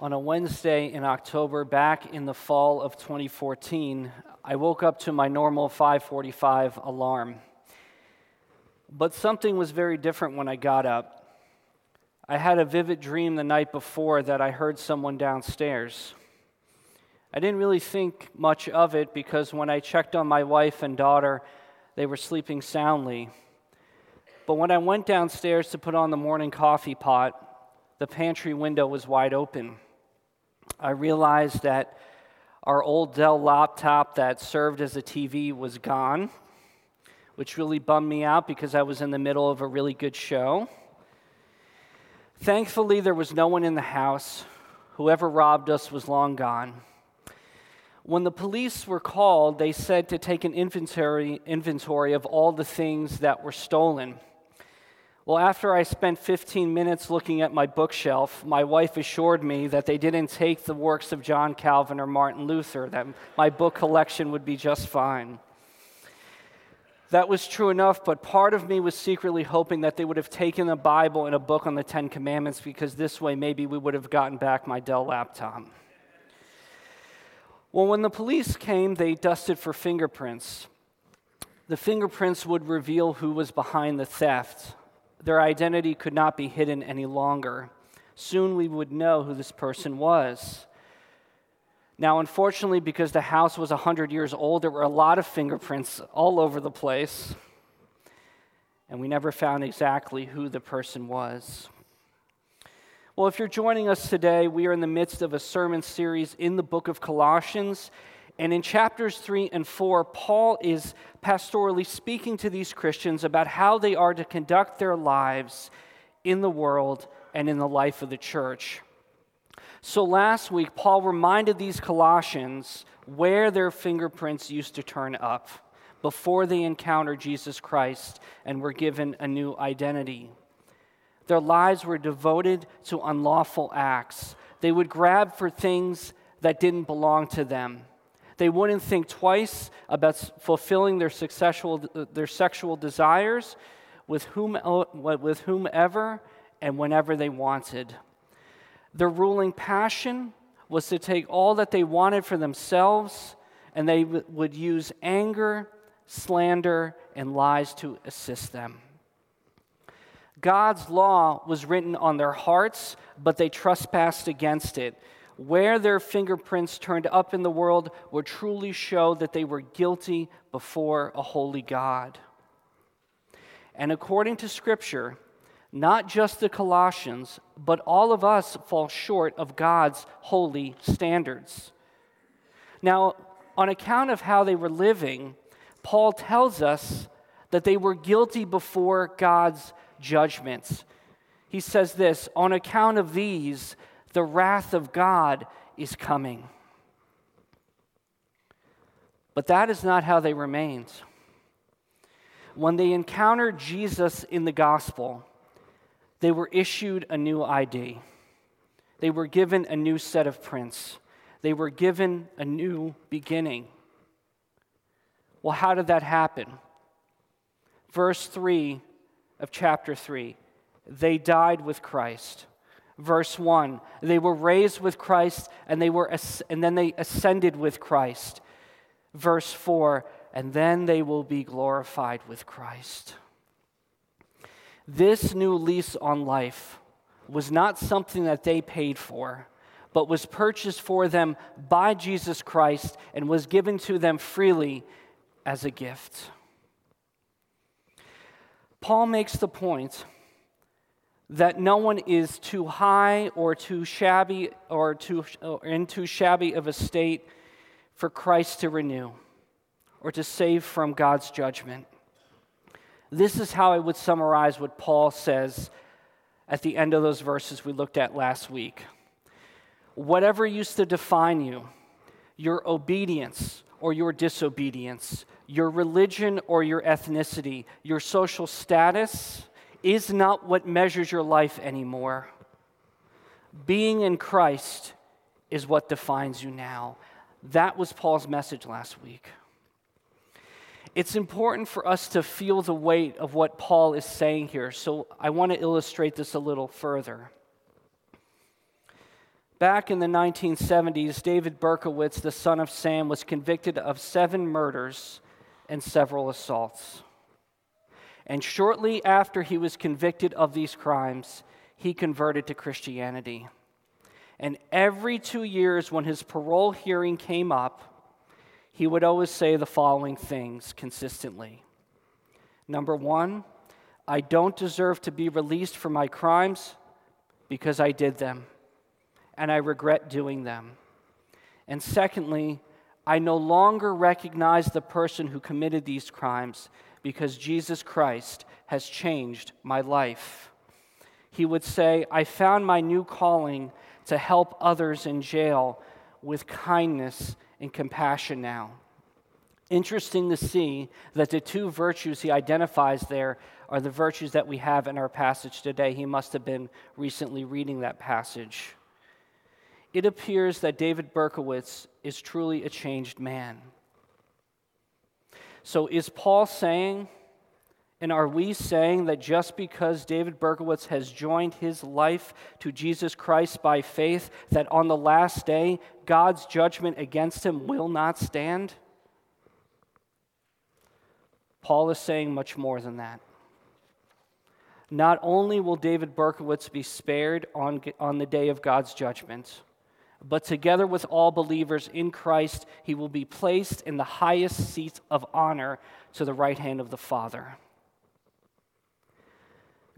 On a Wednesday in October, back in the fall of 2014, I woke up to my normal 545 alarm. But something was very different when I got up. I had a vivid dream the night before that I heard someone downstairs. I didn't really think much of it because when I checked on my wife and daughter, they were sleeping soundly. But when I went downstairs to put on the morning coffee pot, the pantry window was wide open. I realized that our old Dell laptop that served as a TV was gone, which really bummed me out because I was in the middle of a really good show. Thankfully, there was no one in the house. Whoever robbed us was long gone. When the police were called, they said to take an inventory, inventory of all the things that were stolen. Well, after I spent 15 minutes looking at my bookshelf, my wife assured me that they didn't take the works of John Calvin or Martin Luther, that my book collection would be just fine. That was true enough, but part of me was secretly hoping that they would have taken the Bible and a book on the Ten Commandments because this way maybe we would have gotten back my Dell laptop. Well, when the police came, they dusted for fingerprints. The fingerprints would reveal who was behind the theft. Their identity could not be hidden any longer. Soon we would know who this person was. Now, unfortunately, because the house was 100 years old, there were a lot of fingerprints all over the place, and we never found exactly who the person was. Well, if you're joining us today, we are in the midst of a sermon series in the book of Colossians. And in chapters 3 and 4, Paul is pastorally speaking to these Christians about how they are to conduct their lives in the world and in the life of the church. So last week, Paul reminded these Colossians where their fingerprints used to turn up before they encountered Jesus Christ and were given a new identity. Their lives were devoted to unlawful acts. They would grab for things that didn't belong to them. They wouldn't think twice about fulfilling their sexual, uh, their sexual desires with, whom, uh, with whomever and whenever they wanted. Their ruling passion was to take all that they wanted for themselves, and they would use anger, slander, and lies to assist them. God's law was written on their hearts, but they trespassed against it where their fingerprints turned up in the world would truly show that they were guilty before a holy God. And according to Scripture, not just the Colossians, but all of us fall short of God's holy standards. Now, on account of how they were living, Paul tells us that they were guilty before God's judgments. He says this on account of these, the wrath of God is coming. But that is not how they remained. When they encountered Jesus in the gospel, they were issued a new ID. They were given a new set of prints. They were given a new beginning. Well, how did that happen? Verse 3 of chapter 3 they died with Christ verse 1. They were raised with Christ and, they were, and then they ascended with Christ. Verse 4. And then they will be glorified with Christ. This new lease on life was not something that they paid for, but was purchased for them by Jesus Christ and was given to them freely as a gift. Paul makes the point that no one is too high or too shabby or too or in too shabby of a state for Christ to renew or to save from God's judgment. This is how I would summarize what Paul says at the end of those verses we looked at last week. Whatever used to define you, your obedience or your disobedience, your religion or your ethnicity, your social status, is not what measures your life anymore. Being in Christ is what defines you now. That was Paul's message last week. It's important for us to feel the weight of what Paul is saying here, so I want to illustrate this a little further. Back in the 1970s, David Berkowitz, the son of Sam, was convicted of seven murders and several assaults. And shortly after he was convicted of these crimes, he converted to Christianity. And every two years, when his parole hearing came up, he would always say the following things consistently Number one, I don't deserve to be released from my crimes because I did them, and I regret doing them. And secondly, I no longer recognize the person who committed these crimes because Jesus Christ has changed my life. He would say, I found my new calling to help others in jail with kindness and compassion now. Interesting to see that the two virtues he identifies there are the virtues that we have in our passage today. He must have been recently reading that passage it appears that David Berkowitz is truly a changed man. So, is Paul saying, and are we saying that just because David Berkowitz has joined his life to Jesus Christ by faith, that on the last day, God's judgment against him will not stand? Paul is saying much more than that. Not only will David Berkowitz be spared on, on the day of God's judgment, but together with all believers in Christ, he will be placed in the highest seat of honor to the right hand of the Father.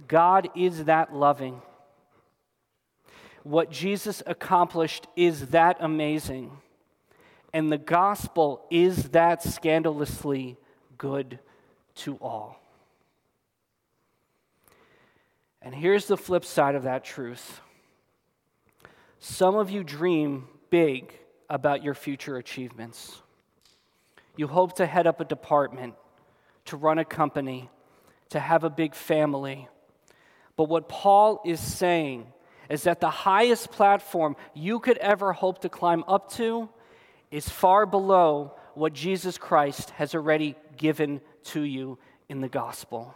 God is that loving. What Jesus accomplished is that amazing. And the gospel is that scandalously good to all. And here's the flip side of that truth some of you dream big about your future achievements. You hope to head up a department, to run a company, to have a big family. But what Paul is saying is that the highest platform you could ever hope to climb up to is far below what Jesus Christ has already given to you in the gospel.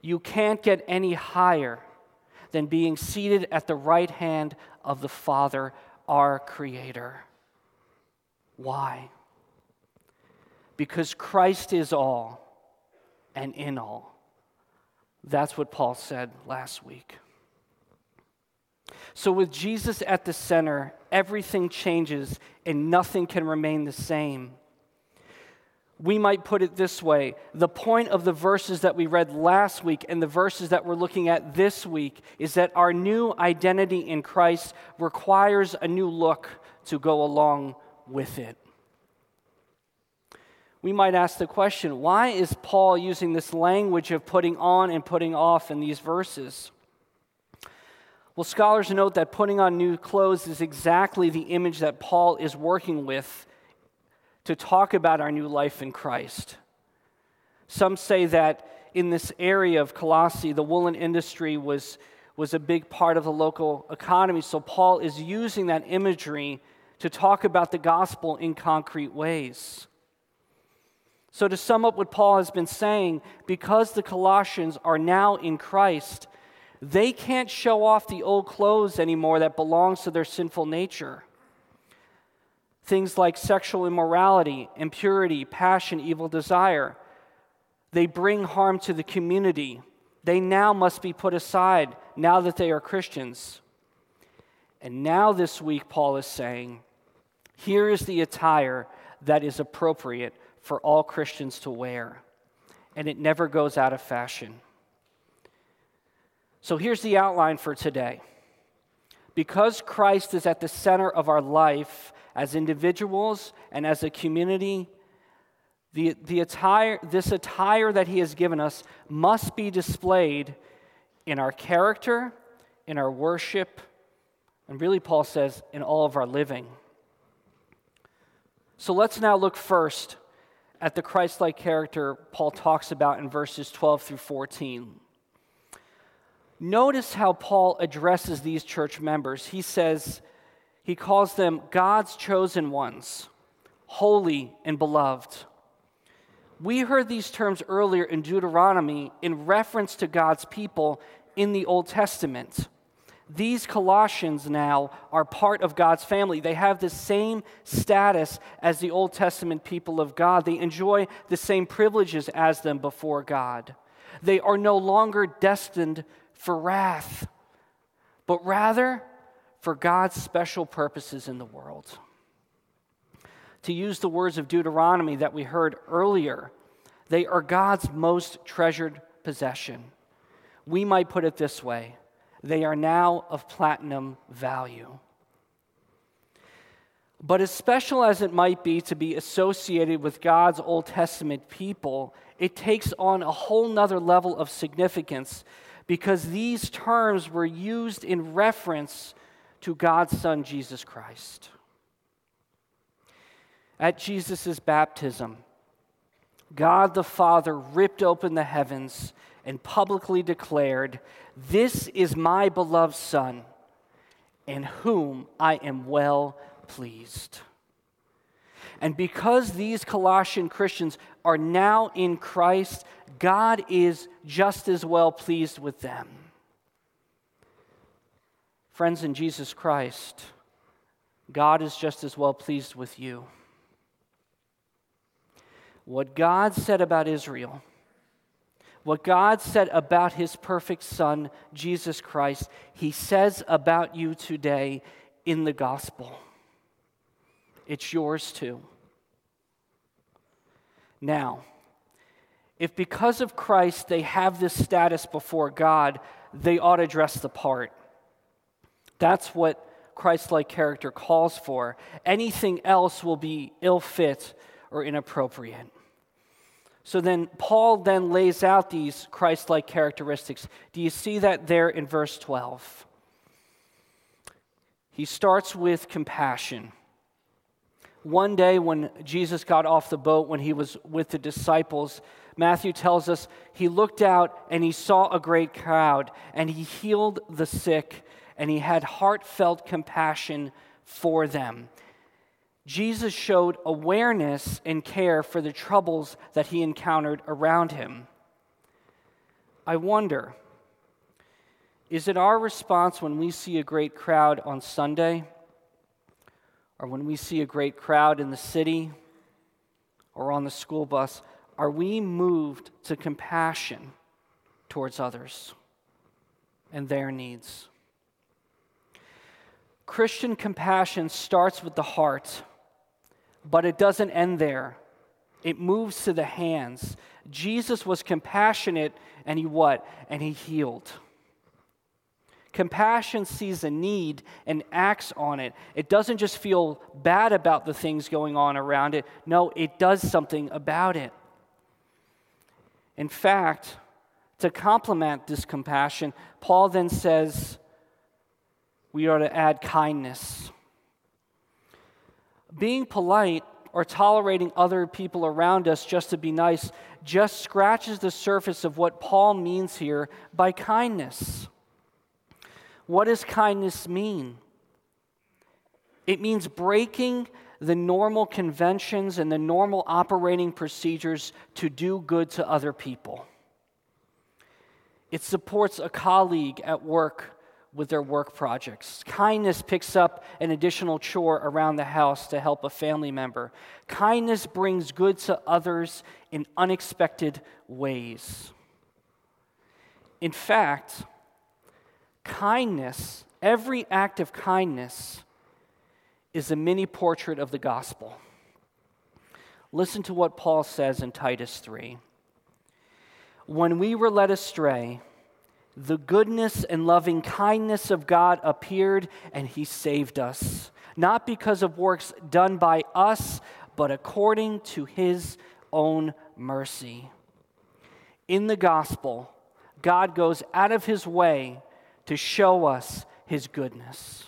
You can't get any higher than being seated at the right hand of the Father, our Creator. Why? Because Christ is all and in all. That's what Paul said last week. So, with Jesus at the center, everything changes and nothing can remain the same we might put it this way the point of the verses that we read last week and the verses that we're looking at this week is that our new identity in Christ requires a new look to go along with it. We might ask the question why is Paul using this language of putting on and putting off in these verses? Well, scholars note that putting on new clothes is exactly the image that Paul is working with to talk about our new life in Christ. Some say that in this area of Colossae, the woolen industry was, was a big part of the local economy. So Paul is using that imagery to talk about the gospel in concrete ways. So, to sum up what Paul has been saying, because the Colossians are now in Christ, they can't show off the old clothes anymore that belongs to their sinful nature. Things like sexual immorality, impurity, passion, evil desire. They bring harm to the community. They now must be put aside now that they are Christians. And now, this week, Paul is saying, here is the attire that is appropriate for all Christians to wear, and it never goes out of fashion. So here's the outline for today. Because Christ is at the center of our life, as individuals and as a community, the, the attire, this attire that He has given us must be displayed in our character, in our worship, and really, Paul says, in all of our living. So let's now look first at the Christ like character Paul talks about in verses 12 through 14. Notice how Paul addresses these church members. He says, he calls them God's chosen ones, holy and beloved. We heard these terms earlier in Deuteronomy in reference to God's people in the Old Testament. These Colossians now are part of God's family. They have the same status as the Old Testament people of God. They enjoy the same privileges as them before God. They are no longer destined for wrath, but rather for God's special purposes in the world. To use the words of Deuteronomy that we heard earlier, they are God's most treasured possession. We might put it this way they are now of platinum value. But as special as it might be to be associated with God's Old Testament people, it takes on a whole nother level of significance because these terms were used in reference to God's Son, Jesus Christ. At Jesus' baptism, God the Father ripped open the heavens and publicly declared, This is my beloved Son, in whom I am well pleased. And because these Colossian Christians are now in Christ, God is just as well pleased with them. Friends in Jesus Christ, God is just as well pleased with you. What God said about Israel, what God said about his perfect Son, Jesus Christ, he says about you today in the gospel. It's yours too. Now, if because of Christ they have this status before God, they ought to dress the part. That's what Christ like character calls for. Anything else will be ill fit or inappropriate. So then, Paul then lays out these Christ like characteristics. Do you see that there in verse 12? He starts with compassion. One day, when Jesus got off the boat, when he was with the disciples, Matthew tells us he looked out and he saw a great crowd, and he healed the sick and he had heartfelt compassion for them. Jesus showed awareness and care for the troubles that he encountered around him. I wonder, is it our response when we see a great crowd on Sunday, or when we see a great crowd in the city, or on the school bus, are we moved to compassion towards others and their needs? Christian compassion starts with the heart, but it doesn't end there. It moves to the hands. Jesus was compassionate and he what? And he healed. Compassion sees a need and acts on it. It doesn't just feel bad about the things going on around it. No, it does something about it. In fact, to complement this compassion, Paul then says, we are to add kindness. Being polite or tolerating other people around us just to be nice just scratches the surface of what Paul means here by kindness. What does kindness mean? It means breaking the normal conventions and the normal operating procedures to do good to other people. It supports a colleague at work with their work projects. Kindness picks up an additional chore around the house to help a family member. Kindness brings good to others in unexpected ways. In fact, kindness, every act of kindness, is a mini portrait of the gospel. Listen to what Paul says in Titus 3. When we were led astray, the goodness and loving kindness of God appeared and he saved us, not because of works done by us, but according to his own mercy. In the gospel, God goes out of his way to show us his goodness.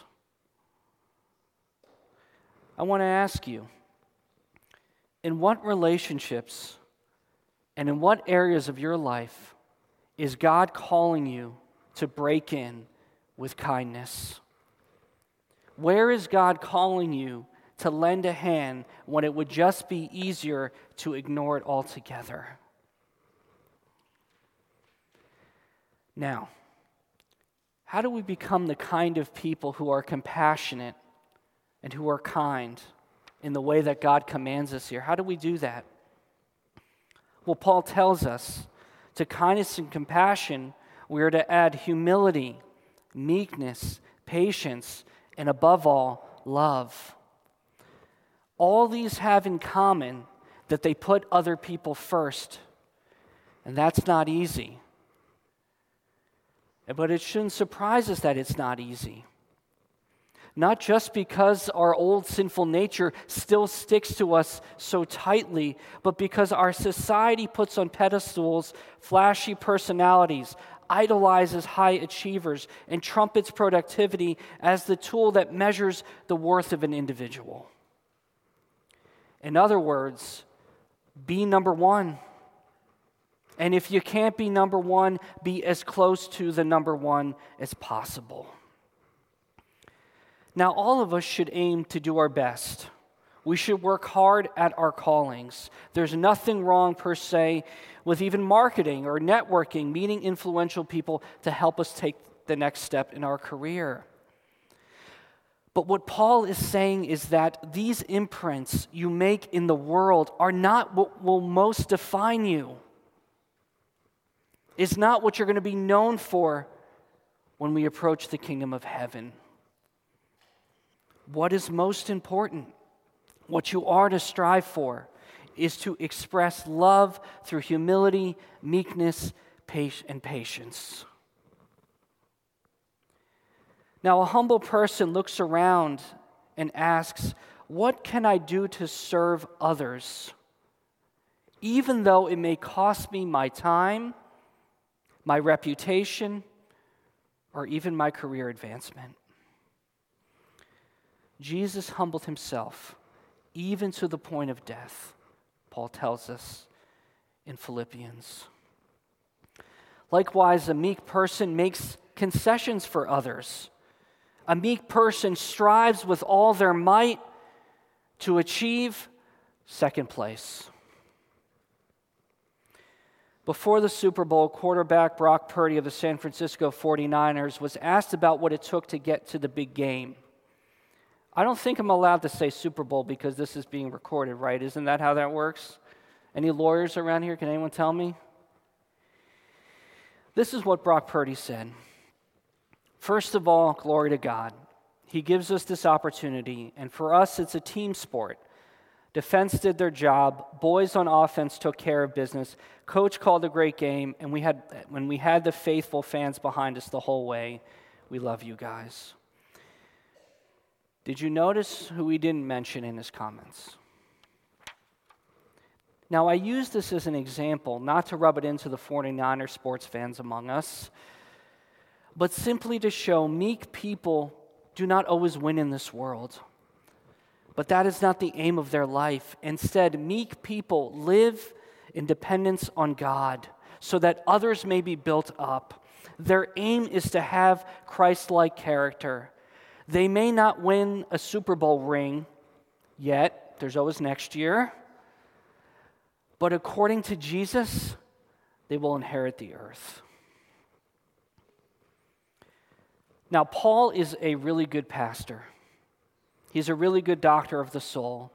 I want to ask you in what relationships and in what areas of your life is God calling you to break in with kindness? Where is God calling you to lend a hand when it would just be easier to ignore it altogether? Now, How do we become the kind of people who are compassionate and who are kind in the way that God commands us here? How do we do that? Well, Paul tells us to kindness and compassion, we are to add humility, meekness, patience, and above all, love. All these have in common that they put other people first. And that's not easy. But it shouldn't surprise us that it's not easy. Not just because our old sinful nature still sticks to us so tightly, but because our society puts on pedestals flashy personalities, idolizes high achievers, and trumpets productivity as the tool that measures the worth of an individual. In other words, be number one. And if you can't be number one, be as close to the number one as possible. Now, all of us should aim to do our best. We should work hard at our callings. There's nothing wrong, per se, with even marketing or networking, meeting influential people to help us take the next step in our career. But what Paul is saying is that these imprints you make in the world are not what will most define you. It's not what you're going to be known for when we approach the kingdom of heaven. What is most important, what you are to strive for, is to express love through humility, meekness, and patience. Now, a humble person looks around and asks, What can I do to serve others? Even though it may cost me my time, my reputation, or even my career advancement. Jesus humbled himself, even to the point of death, Paul tells us in Philippians. Likewise, a meek person makes concessions for others. A meek person strives with all their might to achieve second place. Before the Super Bowl, quarterback Brock Purdy of the San Francisco 49ers was asked about what it took to get to the big game. I don't think I'm allowed to say Super Bowl because this is being recorded, right? Isn't that how that works? Any lawyers around here? Can anyone tell me? This is what Brock Purdy said. First of all, glory to God. He gives us this opportunity, and for us, it's a team sport. Defense did their job. Boys on offense took care of business. Coach called a great game, and we had, when we had the faithful fans behind us the whole way, we love you guys. Did you notice who he didn't mention in his comments? Now, I use this as an example, not to rub it into the 49er sports fans among us, but simply to show meek people do not always win in this world. But that is not the aim of their life. Instead, meek people live in dependence on God so that others may be built up. Their aim is to have Christ like character they may not win a Super Bowl ring yet, there's always next year. But according to Jesus, they will inherit the earth. Now, Paul is a really good pastor. He's a really good doctor of the soul.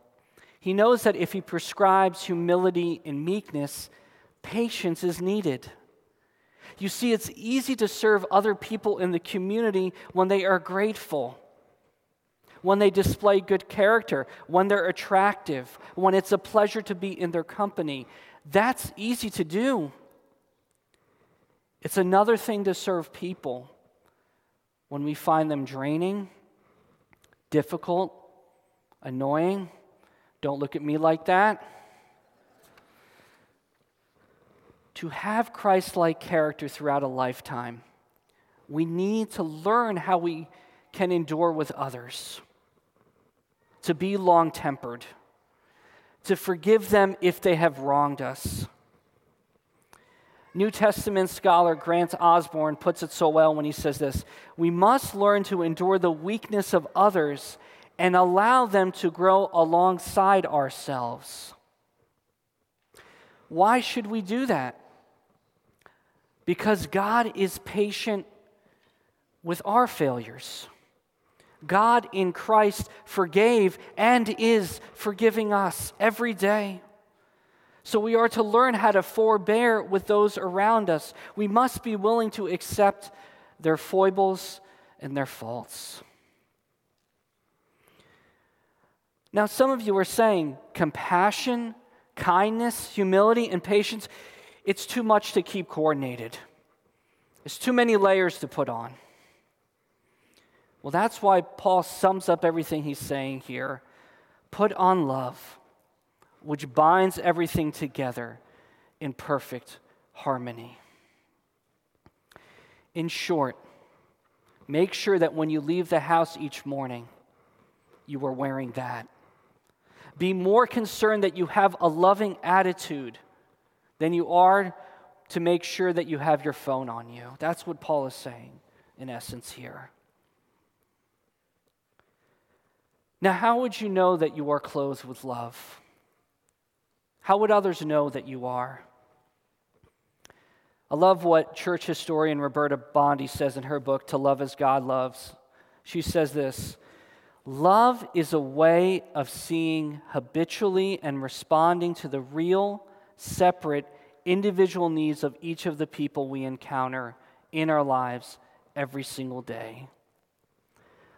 He knows that if he prescribes humility and meekness, patience is needed. You see, it's easy to serve other people in the community when they are grateful, when they display good character, when they're attractive, when it's a pleasure to be in their company. That's easy to do. It's another thing to serve people when we find them draining, difficult, annoying. Don't look at me like that. to have Christ like character throughout a lifetime, we need to learn how we can endure with others, to be long tempered, to forgive them if they have wronged us. New Testament scholar Grant Osborne puts it so well when he says this We must learn to endure the weakness of others and allow them to grow alongside ourselves. Why should we do that? because God is patient with our failures. God in Christ forgave and is forgiving us every day. So we are to learn how to forbear with those around us. We must be willing to accept their foibles and their faults. Now, some of you are saying compassion, kindness, humility, and patience, it's too much to keep coordinated. It's too many layers to put on. Well, that's why Paul sums up everything he's saying here. Put on love, which binds everything together in perfect harmony. In short, make sure that when you leave the house each morning, you are wearing that. Be more concerned that you have a loving attitude than you are to make sure that you have your phone on you. That's what Paul is saying, in essence, here. Now, how would you know that you are clothed with love? How would others know that you are? I love what church historian Roberta Bondi says in her book, To Love as God Loves. She says this Love is a way of seeing habitually and responding to the real, separate, individual needs of each of the people we encounter in our lives every single day.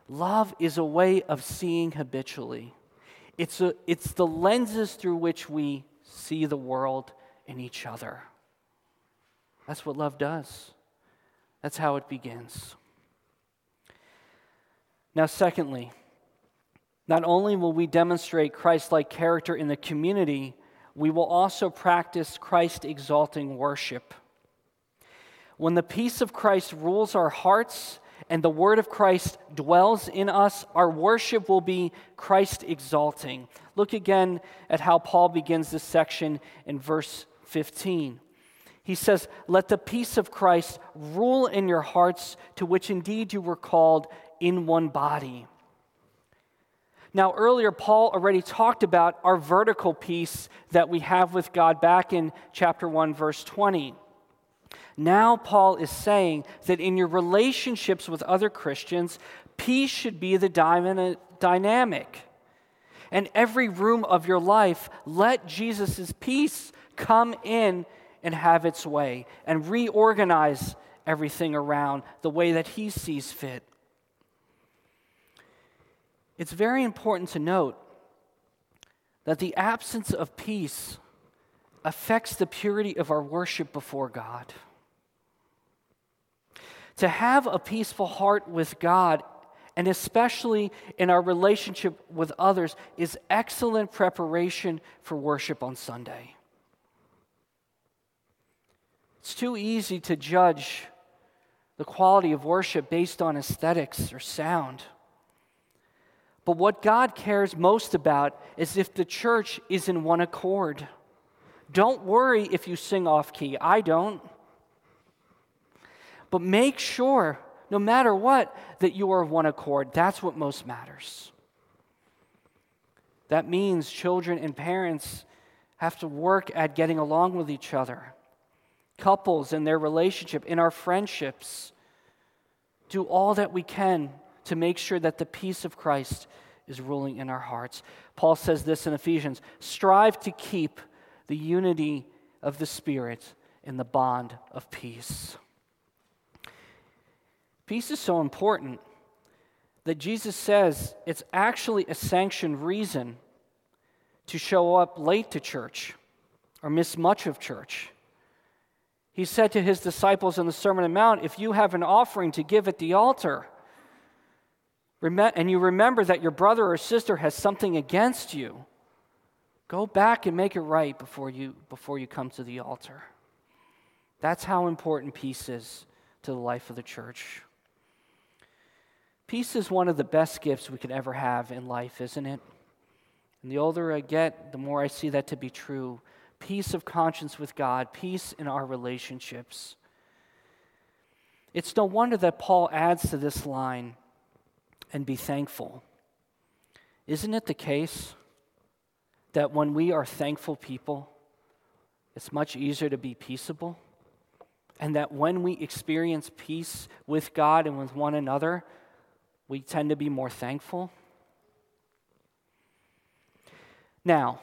Love is a way of seeing habitually. It's, a, it's the lenses through which we see the world in each other. That's what love does. That's how it begins. Now, secondly, not only will we demonstrate Christ like character in the community, we will also practice Christ exalting worship. When the peace of Christ rules our hearts, and the word of Christ dwells in us, our worship will be Christ exalting. Look again at how Paul begins this section in verse 15. He says, Let the peace of Christ rule in your hearts, to which indeed you were called in one body. Now, earlier, Paul already talked about our vertical peace that we have with God back in chapter 1, verse 20. Now, Paul is saying that in your relationships with other Christians, peace should be the dynamic. And every room of your life, let Jesus' peace come in and have its way and reorganize everything around the way that he sees fit. It's very important to note that the absence of peace affects the purity of our worship before God. To have a peaceful heart with God, and especially in our relationship with others, is excellent preparation for worship on Sunday. It's too easy to judge the quality of worship based on aesthetics or sound. But what God cares most about is if the church is in one accord. Don't worry if you sing off key. I don't. But make sure, no matter what, that you are of one accord. That's what most matters. That means children and parents have to work at getting along with each other. Couples in their relationship, in our friendships, do all that we can to make sure that the peace of Christ is ruling in our hearts. Paul says this in Ephesians strive to keep the unity of the Spirit in the bond of peace. Peace is so important that Jesus says it's actually a sanctioned reason to show up late to church or miss much of church. He said to his disciples in the Sermon on the Mount, If you have an offering to give at the altar, and you remember that your brother or sister has something against you, go back and make it right before you, before you come to the altar. That's how important peace is to the life of the church. Peace is one of the best gifts we could ever have in life, isn't it? And the older I get, the more I see that to be true. Peace of conscience with God, peace in our relationships. It's no wonder that Paul adds to this line and be thankful. Isn't it the case that when we are thankful people, it's much easier to be peaceable and that when we experience peace with God and with one another, we tend to be more thankful? Now,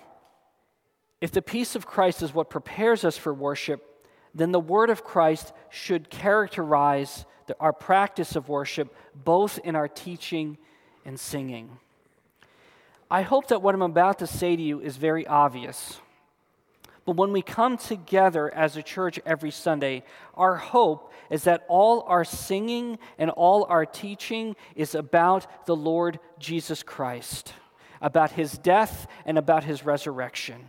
if the peace of Christ is what prepares us for worship, then the word of Christ should characterize the, our practice of worship both in our teaching and singing. I hope that what I'm about to say to you is very obvious. But when we come together as a church every Sunday, our hope is that all our singing and all our teaching is about the Lord Jesus Christ, about his death and about his resurrection.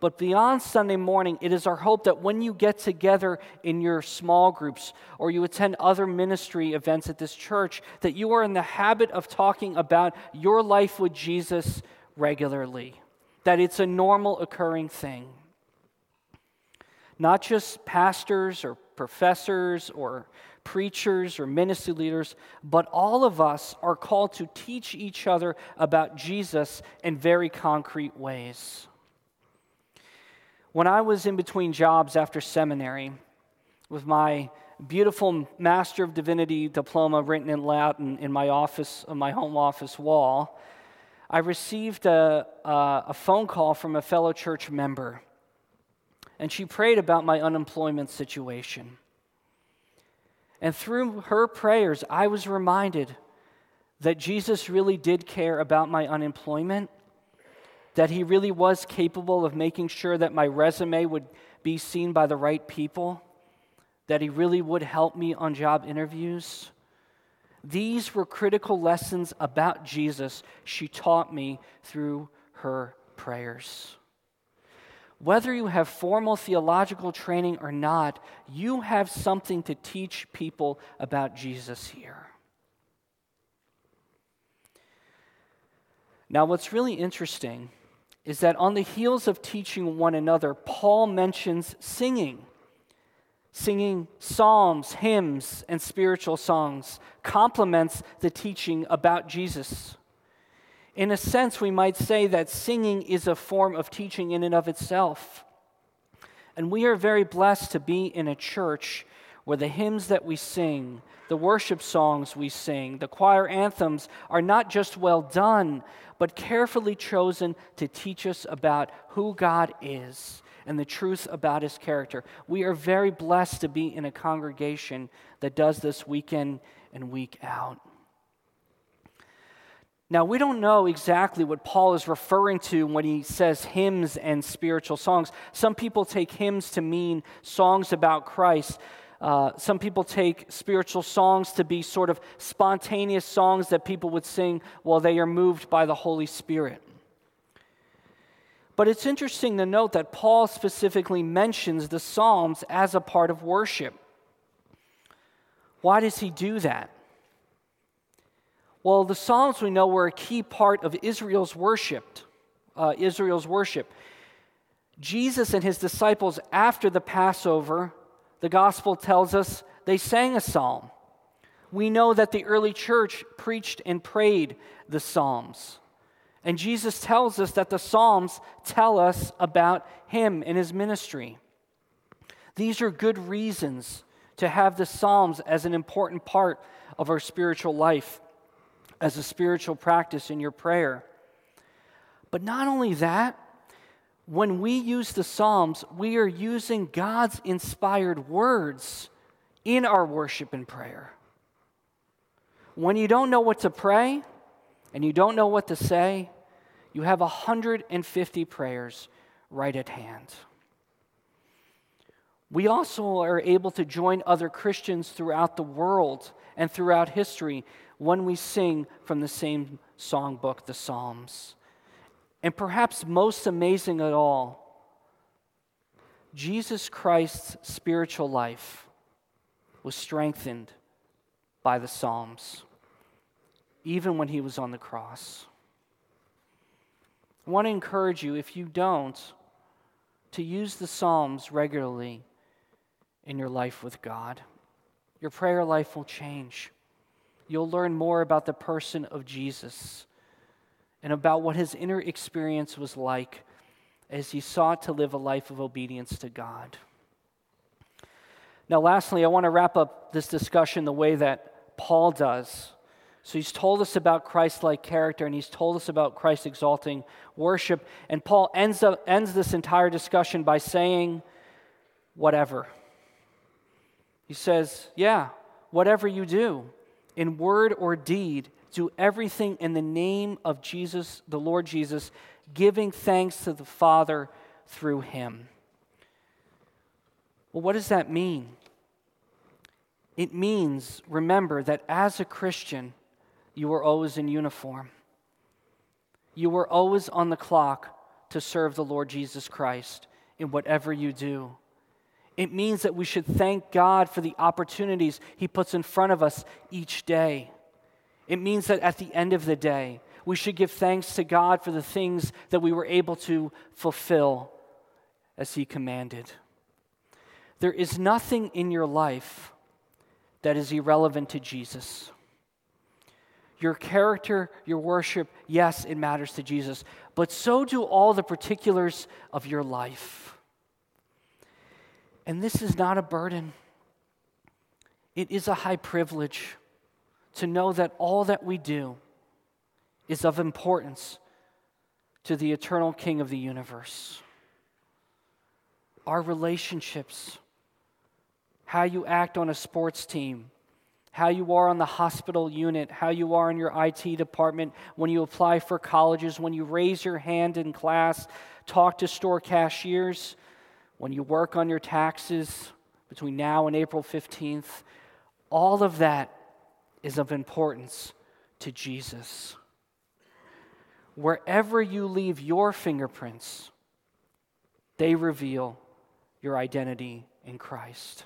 But beyond Sunday morning, it is our hope that when you get together in your small groups or you attend other ministry events at this church, that you are in the habit of talking about your life with Jesus regularly that it's a normal occurring thing. Not just pastors or professors or preachers or ministry leaders, but all of us are called to teach each other about Jesus in very concrete ways. When I was in between jobs after seminary, with my beautiful Master of Divinity diploma written in Latin in my office, on my home office wall, I received a, a, a phone call from a fellow church member, and she prayed about my unemployment situation. And through her prayers, I was reminded that Jesus really did care about my unemployment, that he really was capable of making sure that my resume would be seen by the right people, that he really would help me on job interviews. These were critical lessons about Jesus she taught me through her prayers. Whether you have formal theological training or not, you have something to teach people about Jesus here. Now, what's really interesting is that on the heels of teaching one another, Paul mentions singing singing psalms, hymns, and spiritual songs complements the teaching about Jesus. In a sense, we might say that singing is a form of teaching in and of itself. And we are very blessed to be in a church where the hymns that we sing, the worship songs we sing, the choir anthems are not just well done, but carefully chosen to teach us about who God is and the truth about his character. We are very blessed to be in a congregation that does this week in and week out. Now, we don't know exactly what Paul is referring to when he says hymns and spiritual songs. Some people take hymns to mean songs about Christ. Uh, some people take spiritual songs to be sort of spontaneous songs that people would sing while they are moved by the Holy Spirit. But it's interesting to note that Paul specifically mentions the Psalms as a part of worship. Why does he do that? Well, the Psalms we know were a key part of Israel's worship. Uh, Israel's worship. Jesus and his disciples, after the Passover, the gospel tells us they sang a psalm. We know that the early church preached and prayed the Psalms. And Jesus tells us that the Psalms tell us about him and his ministry. These are good reasons to have the Psalms as an important part of our spiritual life, as a spiritual practice in your prayer. But not only that, when we use the Psalms, we are using God's inspired words in our worship and prayer. When you don't know what to pray, and you don't know what to say, you have 150 prayers right at hand. We also are able to join other Christians throughout the world and throughout history when we sing from the same songbook, the Psalms. And perhaps most amazing of all, Jesus Christ's spiritual life was strengthened by the Psalms even when he was on the cross. I want to encourage you, if you don't, to use the Psalms regularly in your life with God. Your prayer life will change. You'll learn more about the person of Jesus and about what his inner experience was like as he sought to live a life of obedience to God. Now, lastly, I want to wrap up this discussion the way that Paul does. So he's told us about Christ like character and he's told us about Christ exalting worship. And Paul ends, up, ends this entire discussion by saying, whatever. He says, Yeah, whatever you do, in word or deed, do everything in the name of Jesus, the Lord Jesus, giving thanks to the Father through him. Well, what does that mean? It means, remember, that as a Christian, you were always in uniform. You were always on the clock to serve the Lord Jesus Christ in whatever you do. It means that we should thank God for the opportunities He puts in front of us each day. It means that at the end of the day, we should give thanks to God for the things that we were able to fulfill as He commanded. There is nothing in your life that is irrelevant to Jesus. Your character, your worship, yes, it matters to Jesus, but so do all the particulars of your life. And this is not a burden, it is a high privilege to know that all that we do is of importance to the eternal King of the universe. Our relationships, how you act on a sports team, how you are on the hospital unit, how you are in your IT department, when you apply for colleges, when you raise your hand in class, talk to store cashiers, when you work on your taxes between now and April 15th, all of that is of importance to Jesus. Wherever you leave your fingerprints, they reveal your identity in Christ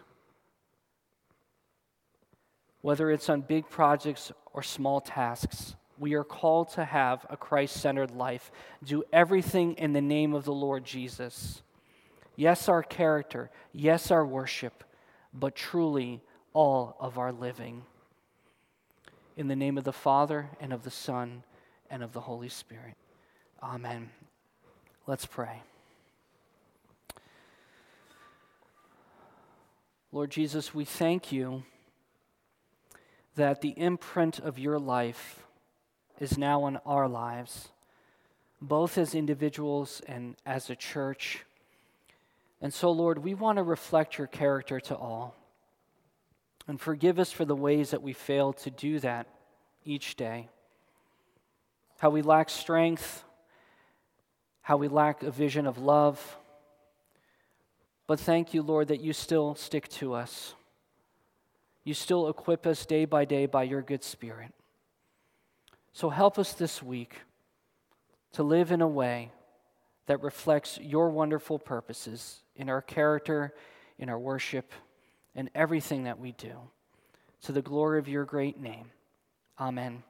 whether it's on big projects or small tasks, we are called to have a Christ centered life. Do everything in the name of the Lord Jesus. Yes, our character. Yes, our worship. But truly, all of our living. In the name of the Father, and of the Son, and of the Holy Spirit. Amen. Let's pray. Lord Jesus, we thank you that the imprint of your life is now on our lives, both as individuals and as a church. And so, Lord, we want to reflect your character to all. And forgive us for the ways that we fail to do that each day. How we lack strength, how we lack a vision of love. But thank you, Lord, that you still stick to us you still equip us day by day by your good spirit. So help us this week to live in a way that reflects your wonderful purposes in our character, in our worship, and everything that we do. To the glory of your great name. Amen.